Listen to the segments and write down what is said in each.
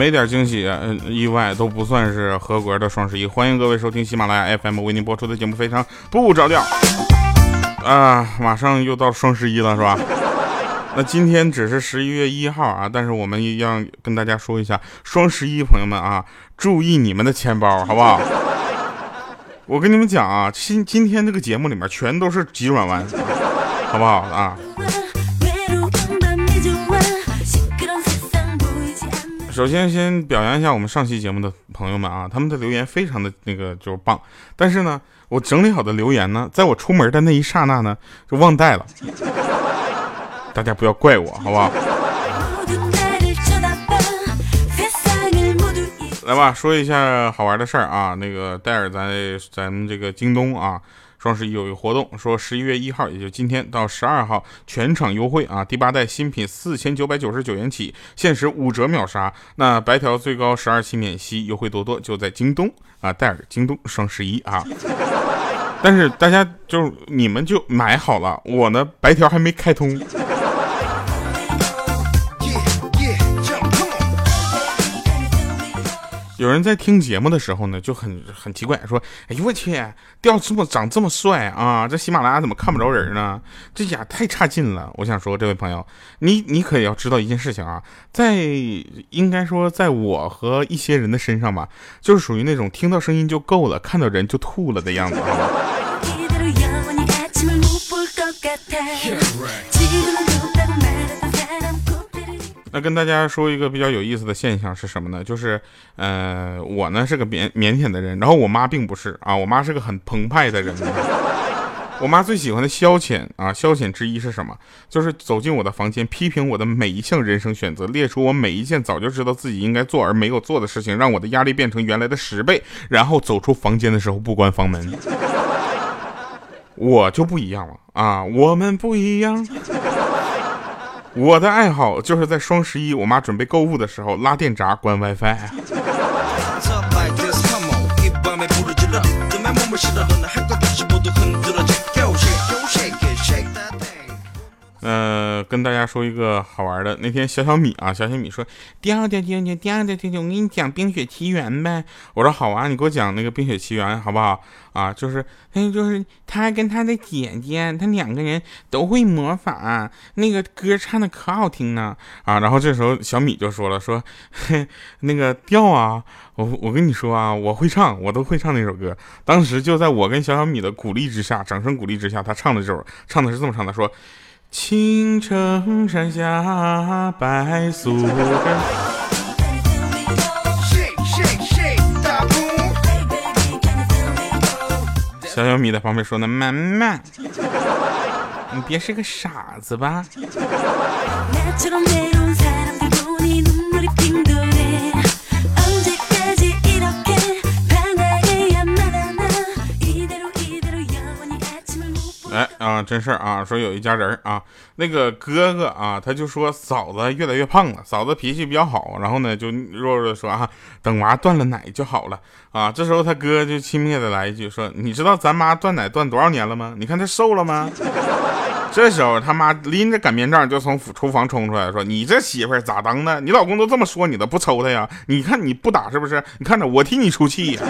没点惊喜、意外都不算是合格的双十一。欢迎各位收听喜马拉雅 FM 为您播出的节目，非常不着调啊！马上又到双十一了，是吧？那今天只是十一月一号啊，但是我们要跟大家说一下，双十一朋友们啊，注意你们的钱包，好不好？我跟你们讲啊，今今天这个节目里面全都是急转弯，好不好啊？首先先表扬一下我们上期节目的朋友们啊，他们的留言非常的那个就是棒，但是呢，我整理好的留言呢，在我出门的那一刹那呢，就忘带了，大家不要怪我，好不好？来吧，说一下好玩的事儿啊。那个戴尔在咱们这个京东啊，双十一有一个活动，说十一月一号，也就今天到十二号全场优惠啊。第八代新品四千九百九十九元起，限时五折秒杀。那白条最高十二期免息，优惠多多，就在京东啊，戴尔京东双十一啊。但是大家就你们就买好了，我呢白条还没开通。有人在听节目的时候呢，就很很奇怪，说：“哎呦我去，掉这么长这么帅啊！这喜马拉雅怎么看不着人呢？这家太差劲了。”我想说，这位朋友，你你可要知道一件事情啊，在应该说，在我和一些人的身上吧，就是属于那种听到声音就够了，看到人就吐了的样子。那跟大家说一个比较有意思的现象是什么呢？就是，呃，我呢是个腼腼腆的人，然后我妈并不是啊，我妈是个很澎湃的人。我妈最喜欢的消遣啊，消遣之一是什么？就是走进我的房间，批评我的每一项人生选择，列出我每一件早就知道自己应该做而没有做的事情，让我的压力变成原来的十倍，然后走出房间的时候不关房门。我就不一样了啊，我们不一样。我的爱好就是在双十一，我妈准备购物的时候拉电闸关 WiFi。呃，跟大家说一个好玩的。那天小小米啊，小小米说：“掉掉掉掉掉掉掉，我给你讲《冰雪奇缘》呗。”我说：“好啊，你给我讲那个《冰雪奇缘》好不好？”啊，就是，那就是他跟他的姐姐，他两个人都会魔法，那个歌唱的可好听呢。啊，然后这时候小米就说了：“说，嘿，那个调啊，我我跟你说啊，我会唱，我都会唱那首歌。”当时就在我跟小小米的鼓励之下，掌声鼓励之下，他唱的这首，唱的是这么唱的：说。青城山下白素贞。小小米在旁边说呢：“慢慢，你别是个傻子吧。”真事儿啊！说有一家人啊，那个哥哥啊，他就说嫂子越来越胖了，嫂子脾气比较好，然后呢就弱弱的说啊，等娃断了奶就好了啊。这时候他哥就轻蔑的来一句说，你知道咱妈断奶断多少年了吗？你看她瘦了吗？这时候他妈拎着擀面杖就从厨房冲出来，说你这媳妇咋当的？你老公都这么说你了，不抽他呀？你看你不打是不是？你看着我替你出气呀。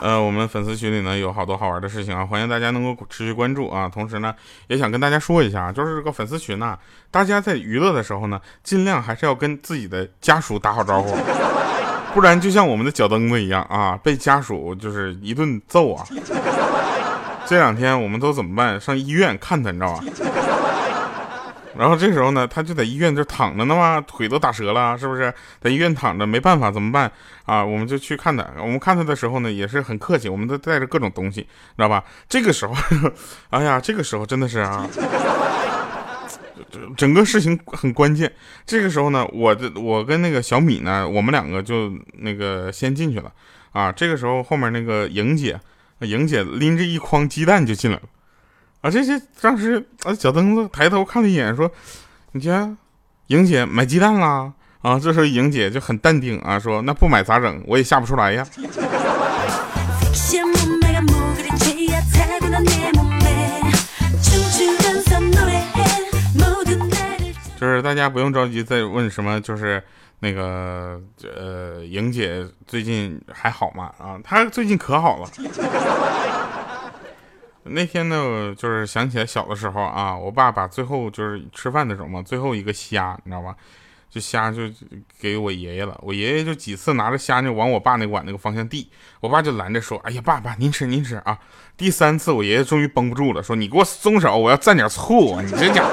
呃，我们粉丝群里呢有好多好玩的事情啊，欢迎大家能够持续关注啊。同时呢，也想跟大家说一下，就是这个粉丝群呐，大家在娱乐的时候呢，尽量还是要跟自己的家属打好招呼，不然就像我们的脚蹬子一样啊，被家属就是一顿揍啊。这两天我们都怎么办？上医院看他，你知道吧？然后这时候呢，他就在医院就躺着呢嘛，腿都打折了，是不是？在医院躺着没办法，怎么办啊？我们就去看他。我们看他的时候呢，也是很客气，我们都带着各种东西，知道吧？这个时候，哎呀，这个时候真的是啊，整个事情很关键。这个时候呢，我的我跟那个小米呢，我们两个就那个先进去了啊。这个时候后面那个莹姐，莹姐拎着一筐鸡蛋就进来了。啊这些当时啊小灯子抬头看了一眼说你瞧莹姐买鸡蛋啦？啊这时候莹姐就很淡定啊说那不买咋整？我也下不出来呀。就是大家不用着急再问什么就是那个呃莹姐最近还好吗？啊她最近可好了。那天呢，就是想起来小的时候啊，我爸把最后就是吃饭的时候嘛，最后一个虾，你知道吧？就虾就给我爷爷了。我爷爷就几次拿着虾就往我爸那碗那个方向递，我爸就拦着说：“哎呀，爸爸您吃您吃啊。”第三次我爷爷终于绷不住了，说：“你给我松手，我要蘸点醋！你这家伙。”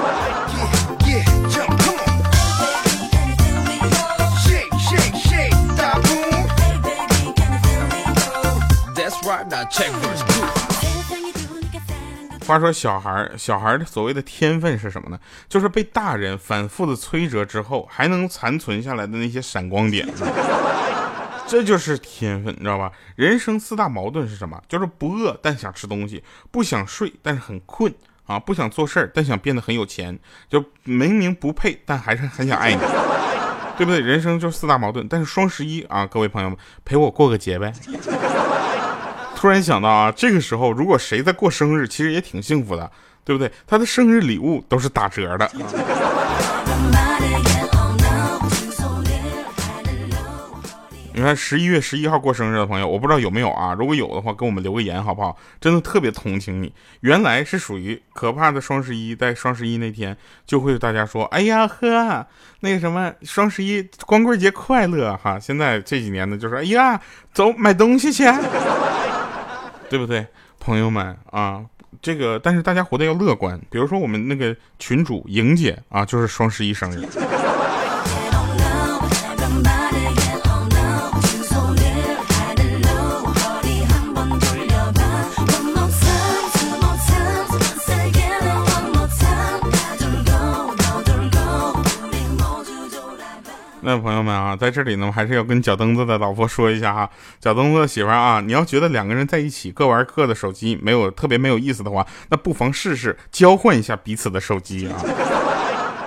话说小孩小孩的所谓的天分是什么呢？就是被大人反复的摧折之后，还能残存下来的那些闪光点，这就是天分，你知道吧？人生四大矛盾是什么？就是不饿但想吃东西，不想睡但是很困啊，不想做事儿但想变得很有钱，就明明不配但还是很想爱你，对不对？人生就是四大矛盾。但是双十一啊，各位朋友们陪我过个节呗。突然想到啊，这个时候如果谁在过生日，其实也挺幸福的，对不对？他的生日礼物都是打折的。你看十一月十一号过生日的朋友，我不知道有没有啊？如果有的话，给我们留个言好不好？真的特别同情你。原来是属于可怕的双十一，在双十一那天就会大家说：“哎呀呵，那个什么双十一光棍节快乐哈！”现在这几年呢，就是哎呀，走买东西去。对不对，朋友们啊？这个，但是大家活得要乐观。比如说，我们那个群主莹姐啊，就是双十一生日。那朋友们啊，在这里呢，还是要跟脚蹬子的老婆说一下哈，脚蹬子的媳妇啊，你要觉得两个人在一起各玩各的手机没有特别没有意思的话，那不妨试试交换一下彼此的手机啊，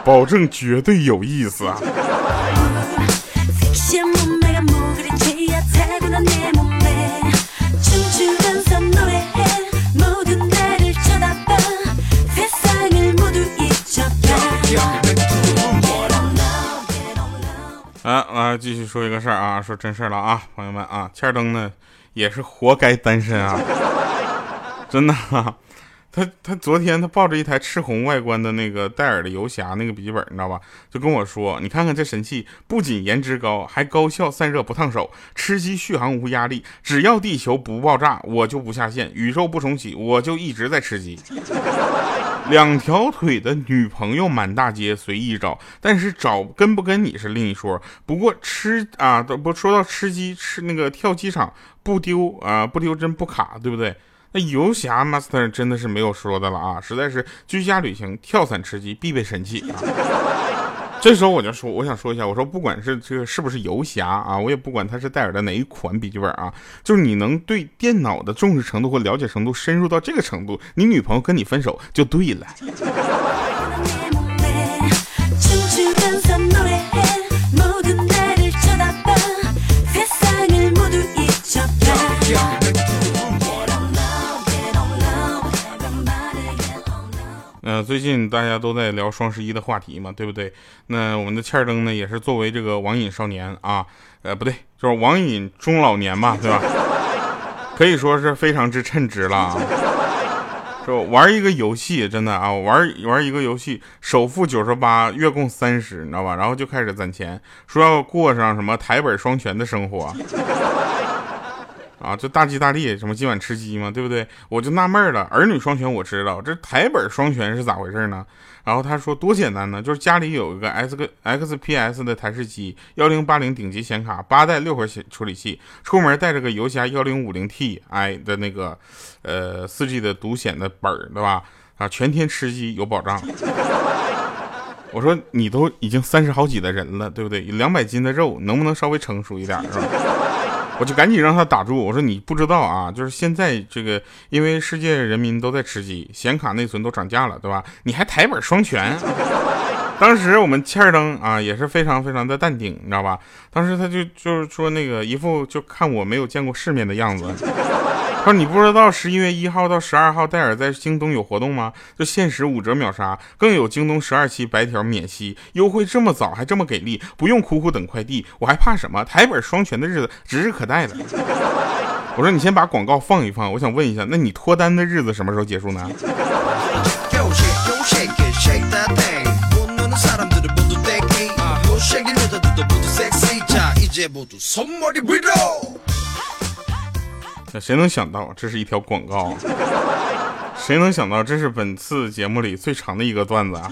保证绝对有意思啊。啊啊！继续说一个事儿啊，说真事儿了啊，朋友们啊，欠灯呢也是活该单身啊，真的。他他昨天他抱着一台赤红外观的那个戴尔的游侠那个笔记本，你知道吧？就跟我说，你看看这神器，不仅颜值高，还高效散热不烫手，吃鸡续航无压力，只要地球不爆炸，我就不下线；宇宙不重启，我就一直在吃鸡。两条腿的女朋友满大街随意找，但是找跟不跟你是另一说。不过吃啊，不说到吃鸡，吃那个跳机场不丢啊，不丢真不卡，对不对？那游侠 master 真的是没有说的了啊，实在是居家旅行跳伞吃鸡必备神器啊。这时候我就说，我想说一下，我说不管是这个是不是游侠啊，我也不管它是戴尔的哪一款笔记本啊，就是你能对电脑的重视程度或了解程度深入到这个程度，你女朋友跟你分手就对了。呃，最近大家都在聊双十一的话题嘛，对不对？那我们的欠儿灯呢，也是作为这个网瘾少年啊，呃，不对，就是网瘾中老年嘛，对吧？可以说是非常之称职了啊。说玩一个游戏，真的啊，玩玩一个游戏，首付九十八，月供三十，你知道吧？然后就开始攒钱，说要过上什么台本双全的生活。啊，这大吉大利，什么今晚吃鸡嘛，对不对？我就纳闷了，儿女双全我知道，这台本双全是咋回事呢？然后他说多简单呢，就是家里有一个 S 个 XPS 的台式机，幺零八零顶级显卡，八代六核显处理器，出门带着个游侠幺零五零 Ti 的那个呃四 G 的独显的本儿，对吧？啊，全天吃鸡有保障。我说你都已经三十好几的人了，对不对？两百斤的肉，能不能稍微成熟一点，是吧？我就赶紧让他打住。我说你不知道啊，就是现在这个，因为世界人民都在吃鸡，显卡内存都涨价了，对吧？你还台本双全。当时我们欠儿灯啊也是非常非常的淡定，你知道吧？当时他就就是说那个一副就看我没有见过世面的样子。他说你不知道十一月一号到十二号戴尔在京东有活动吗？就限时五折秒杀，更有京东十二期白条免息优惠，这么早还这么给力，不用苦苦等快递，我还怕什么？台本双全的日子指日可待了。我说你先把广告放一放，我想问一下，那你脱单的日子什么时候结束呢？谁能想到这是一条广告？谁能想到这是本次节目里最长的一个段子啊？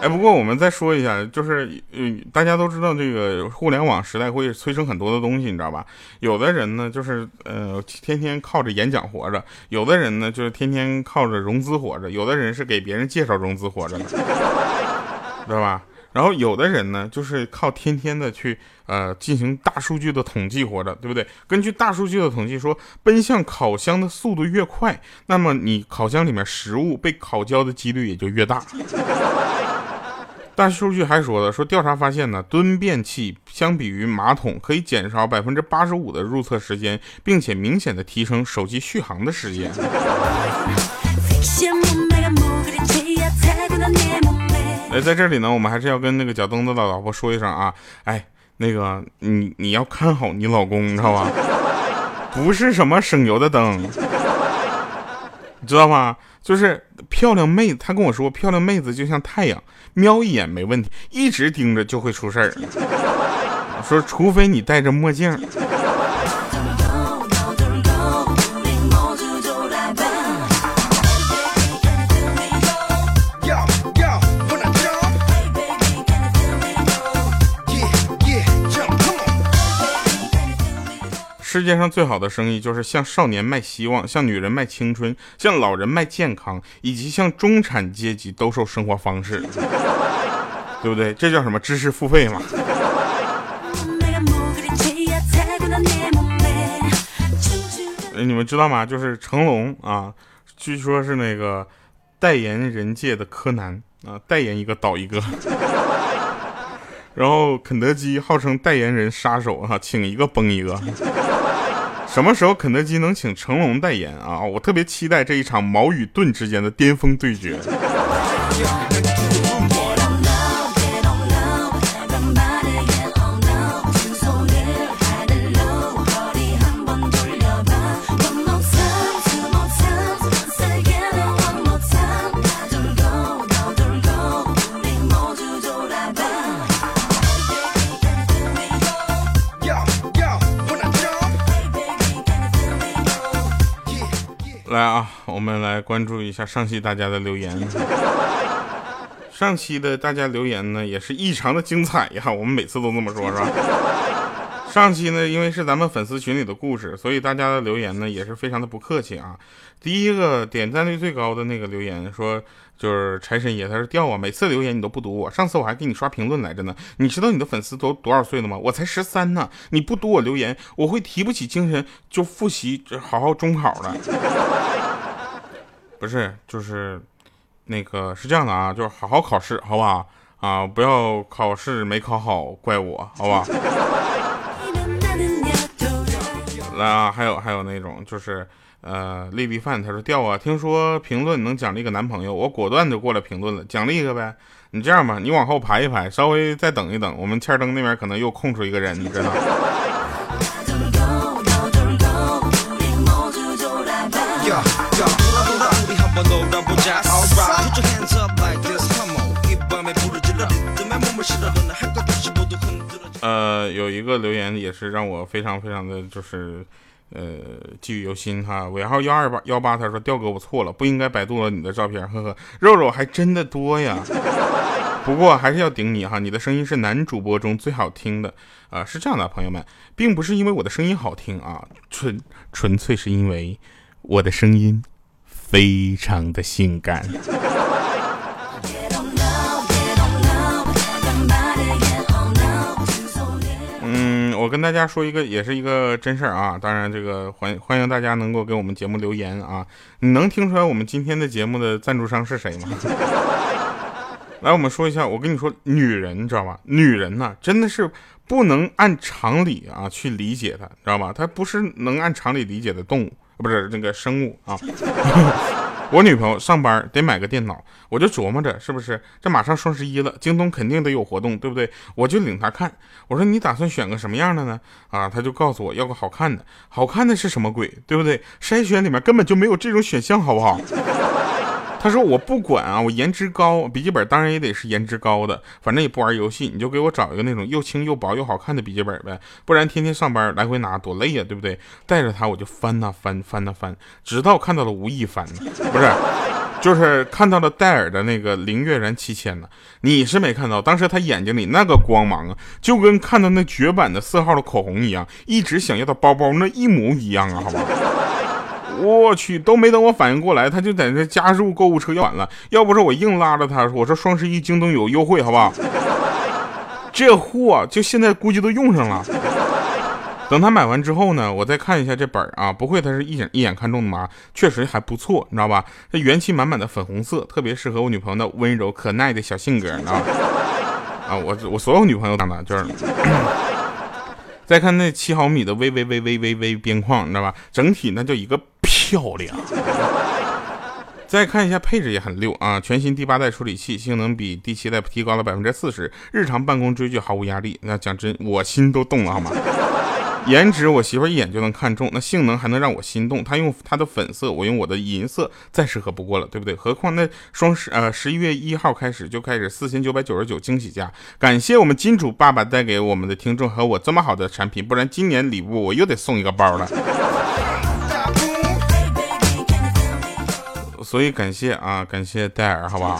哎，不过我们再说一下，就是呃，大家都知道这个互联网时代会催生很多的东西，你知道吧？有的人呢，就是呃，天天靠着演讲活着；有的人呢，就是天天靠着融资活着；有的人是给别人介绍融资活着的，知道吧？然后有的人呢，就是靠天天的去呃进行大数据的统计活着，对不对？根据大数据的统计说，奔向烤箱的速度越快，那么你烤箱里面食物被烤焦的几率也就越大。大数据还说的，说调查发现呢，蹲便器相比于马桶可以减少百分之八十五的入厕时间，并且明显的提升手机续航的时间。哎，在这里呢，我们还是要跟那个脚蹬子的老婆说一声啊，哎，那个你你要看好你老公，你知道吧？不是什么省油的灯，你知道吗？就是漂亮妹子，他跟我说，漂亮妹子就像太阳，瞄一眼没问题，一直盯着就会出事儿。说除非你戴着墨镜。世界上最好的生意就是向少年卖希望，向女人卖青春，向老人卖健康，以及向中产阶级兜售生活方式，对不对？这叫什么知识付费嘛？你们知道吗？就是成龙啊，据说是那个代言人界的柯南啊，代言一个倒一个。然后肯德基号称代言人杀手哈，请一个崩一个。什么时候肯德基能请成龙代言啊？我特别期待这一场矛与盾之间的巅峰对决。来啊，我们来关注一下上期大家的留言。上期的大家留言呢，也是异常的精彩呀。我们每次都这么说，是吧？上期呢，因为是咱们粉丝群里的故事，所以大家的留言呢也是非常的不客气啊。第一个点赞率最高的那个留言说，就是财神爷，他说掉啊，每次留言你都不读我，上次我还给你刷评论来着呢。你知道你的粉丝都多少岁了吗？我才十三呢，你不读我留言，我会提不起精神就复习好好中考了。不是，就是那个是这样的啊，就是好好考试，好不好？啊，不要考试没考好怪我，好吧？啊，还有还有那种就是，呃，丽丽范他说掉啊，听说评论能奖励个男朋友，我果断就过来评论了，奖励一个呗。你这样吧，你往后排一排，稍微再等一等，我们欠灯那边可能又空出一个人，你知道。有一个留言也是让我非常非常的就是，呃，记忆犹新哈。尾号幺二八幺八，他说调哥我错了，不应该百度了你的照片，呵呵，肉肉还真的多呀。不过还是要顶你哈，你的声音是男主播中最好听的啊。是这样的，朋友们，并不是因为我的声音好听啊，纯纯粹是因为我的声音非常的性感。跟大家说一个，也是一个真事儿啊。当然，这个欢欢迎大家能够给我们节目留言啊。你能听出来我们今天的节目的赞助商是谁吗？来，我们说一下。我跟你说，女人你知道吧？女人呢，真的是不能按常理啊去理解她，知道吧？她不是能按常理理解的动物，不是那个生物啊。我女朋友上班得买个电脑，我就琢磨着是不是这马上双十一了，京东肯定得有活动，对不对？我就领她看，我说你打算选个什么样的呢？啊，她就告诉我要个好看的，好看的是什么鬼，对不对？筛选里面根本就没有这种选项，好不好？他说我不管啊，我颜值高，笔记本当然也得是颜值高的，反正也不玩游戏，你就给我找一个那种又轻又薄又好看的笔记本呗，不然天天上班来回拿多累呀，对不对？带着它我就翻呐翻翻呐翻，直到看到了吴亦凡，不是，就是看到了戴尔的那个灵月燃七千呢。你是没看到，当时他眼睛里那个光芒啊，就跟看到那绝版的四号的口红一样，一直想要的包包那一模一样啊，好吧。我去，都没等我反应过来，他就在那加入购物车要完了。要不是我硬拉着他，我说双十一京东有优惠，好不好？这货就现在估计都用上了。等他买完之后呢，我再看一下这本啊，不会他是一眼一眼看中的吗？确实还不错，你知道吧？这元气满满的粉红色，特别适合我女朋友的温柔可耐的小性格啊。啊，我我所有女朋友长的就是。再看那七毫米的微微微微微微边框，你知道吧？整体那叫一个。漂亮。再看一下配置也很溜啊，全新第八代处理器，性能比第七代提高了百分之四十，日常办公追剧毫无压力。那讲真，我心都动了，好吗？颜值我媳妇一眼就能看中，那性能还能让我心动。她用她的粉色，我用我的银色，再适合不过了，对不对？何况那双十呃十一月一号开始就开始四千九百九十九惊喜价，感谢我们金主爸爸带给我们的听众和我这么好的产品，不然今年礼物我又得送一个包了。所以感谢啊，感谢戴尔，好不好？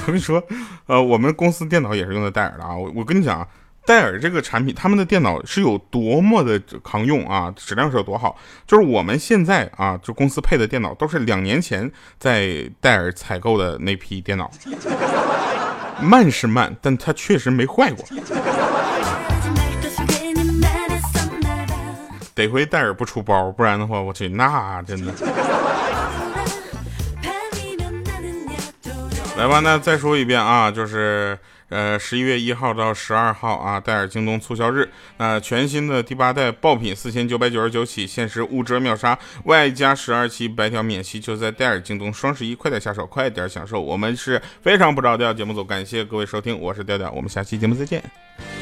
我跟你说，呃，我们公司电脑也是用的戴尔的啊。我我跟你讲，戴尔这个产品，他们的电脑是有多么的抗用啊，质量是有多好。就是我们现在啊，就公司配的电脑都是两年前在戴尔采购的那批电脑，慢是慢，但它确实没坏过。得亏戴尔不出包，不然的话，我去那真的。来吧，那再说一遍啊，就是呃十一月一号到十二号啊，戴尔京东促销日，那全新的第八代爆品四千九百九十九起，限时五折秒杀，外加十二期白条免息，就在戴尔京东双十一，快点下手，快点享受。我们是非常不着调节目组，感谢各位收听，我是调调，我们下期节目再见。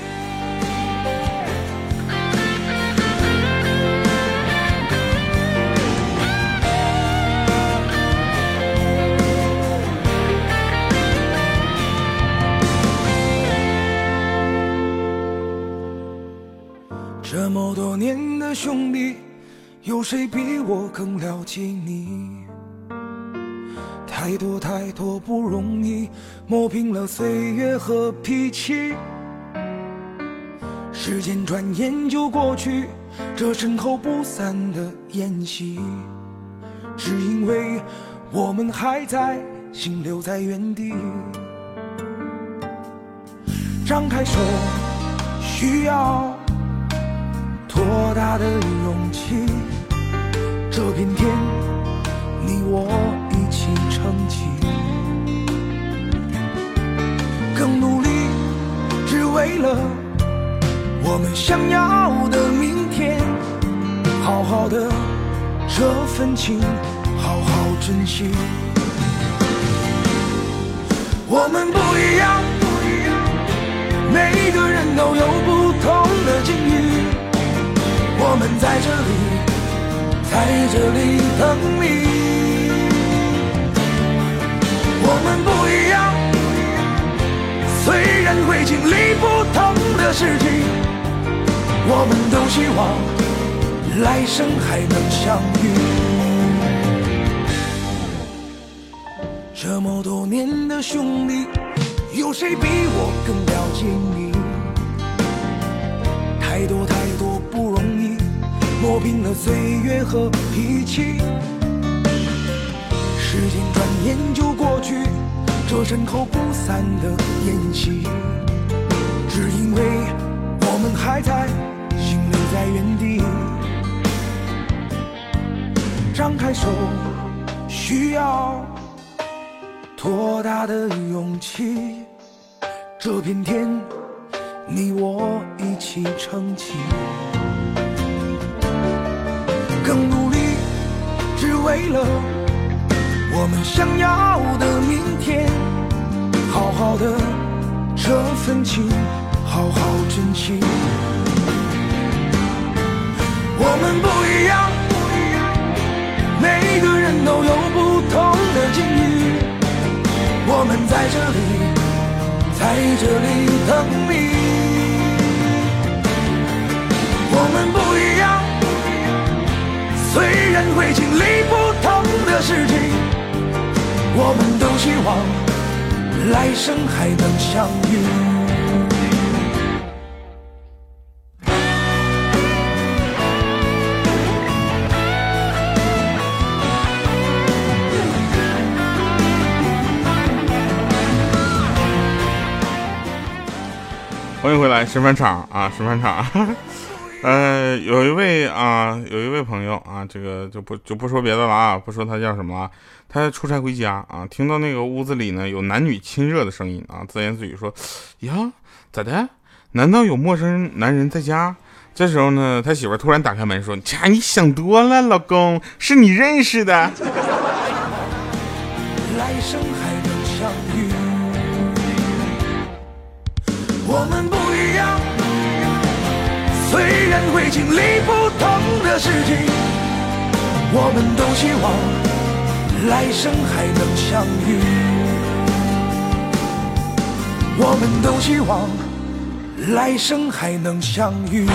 兄弟，有谁比我更了解你？太多太多不容易，磨平了岁月和脾气。时间转眼就过去，这身后不散的宴席，只因为我们还在，心留在原地。张开手，需要。多大的勇气？这片天，你我一起撑起。更努力，只为了我们想要的明天。好好的这份情，好好珍惜。我们不一样，不一样每个人都有不同的境遇。我们在这里，在这里等你。我们不一样，虽然会经历不同的事情，我们都希望来生还能相遇。这么多年的兄弟，有谁比我更了解你？太多太。磨平了岁月和脾气，时间转眼就过去，这身后不散的宴席，只因为我们还在，心留在原地。张开手，需要多大的勇气？这片天，你我一起撑起。更努力，只为了我们想要的明天。好好的这份情，好好珍惜。我们不一样，不一样每个人都有不同的境遇。我们在这里，在这里等你。我们不一样，虽然会经历不同的事情，我们都希望来生还能相遇。欢迎回来，神返场啊，神返场。呃，有一位啊，有一位朋友啊，这个就不就不说别的了啊，不说他叫什么了。他出差回家啊，听到那个屋子里呢有男女亲热的声音啊，自言自语说：“呀，咋的？难道有陌生男人在家？”这时候呢，他媳妇突然打开门说切你想多了，老公是你认识的。”来生还能相遇。我们不，人会经历不同的事情，我们都希望来生还能相遇。我们都希望来生还能相遇。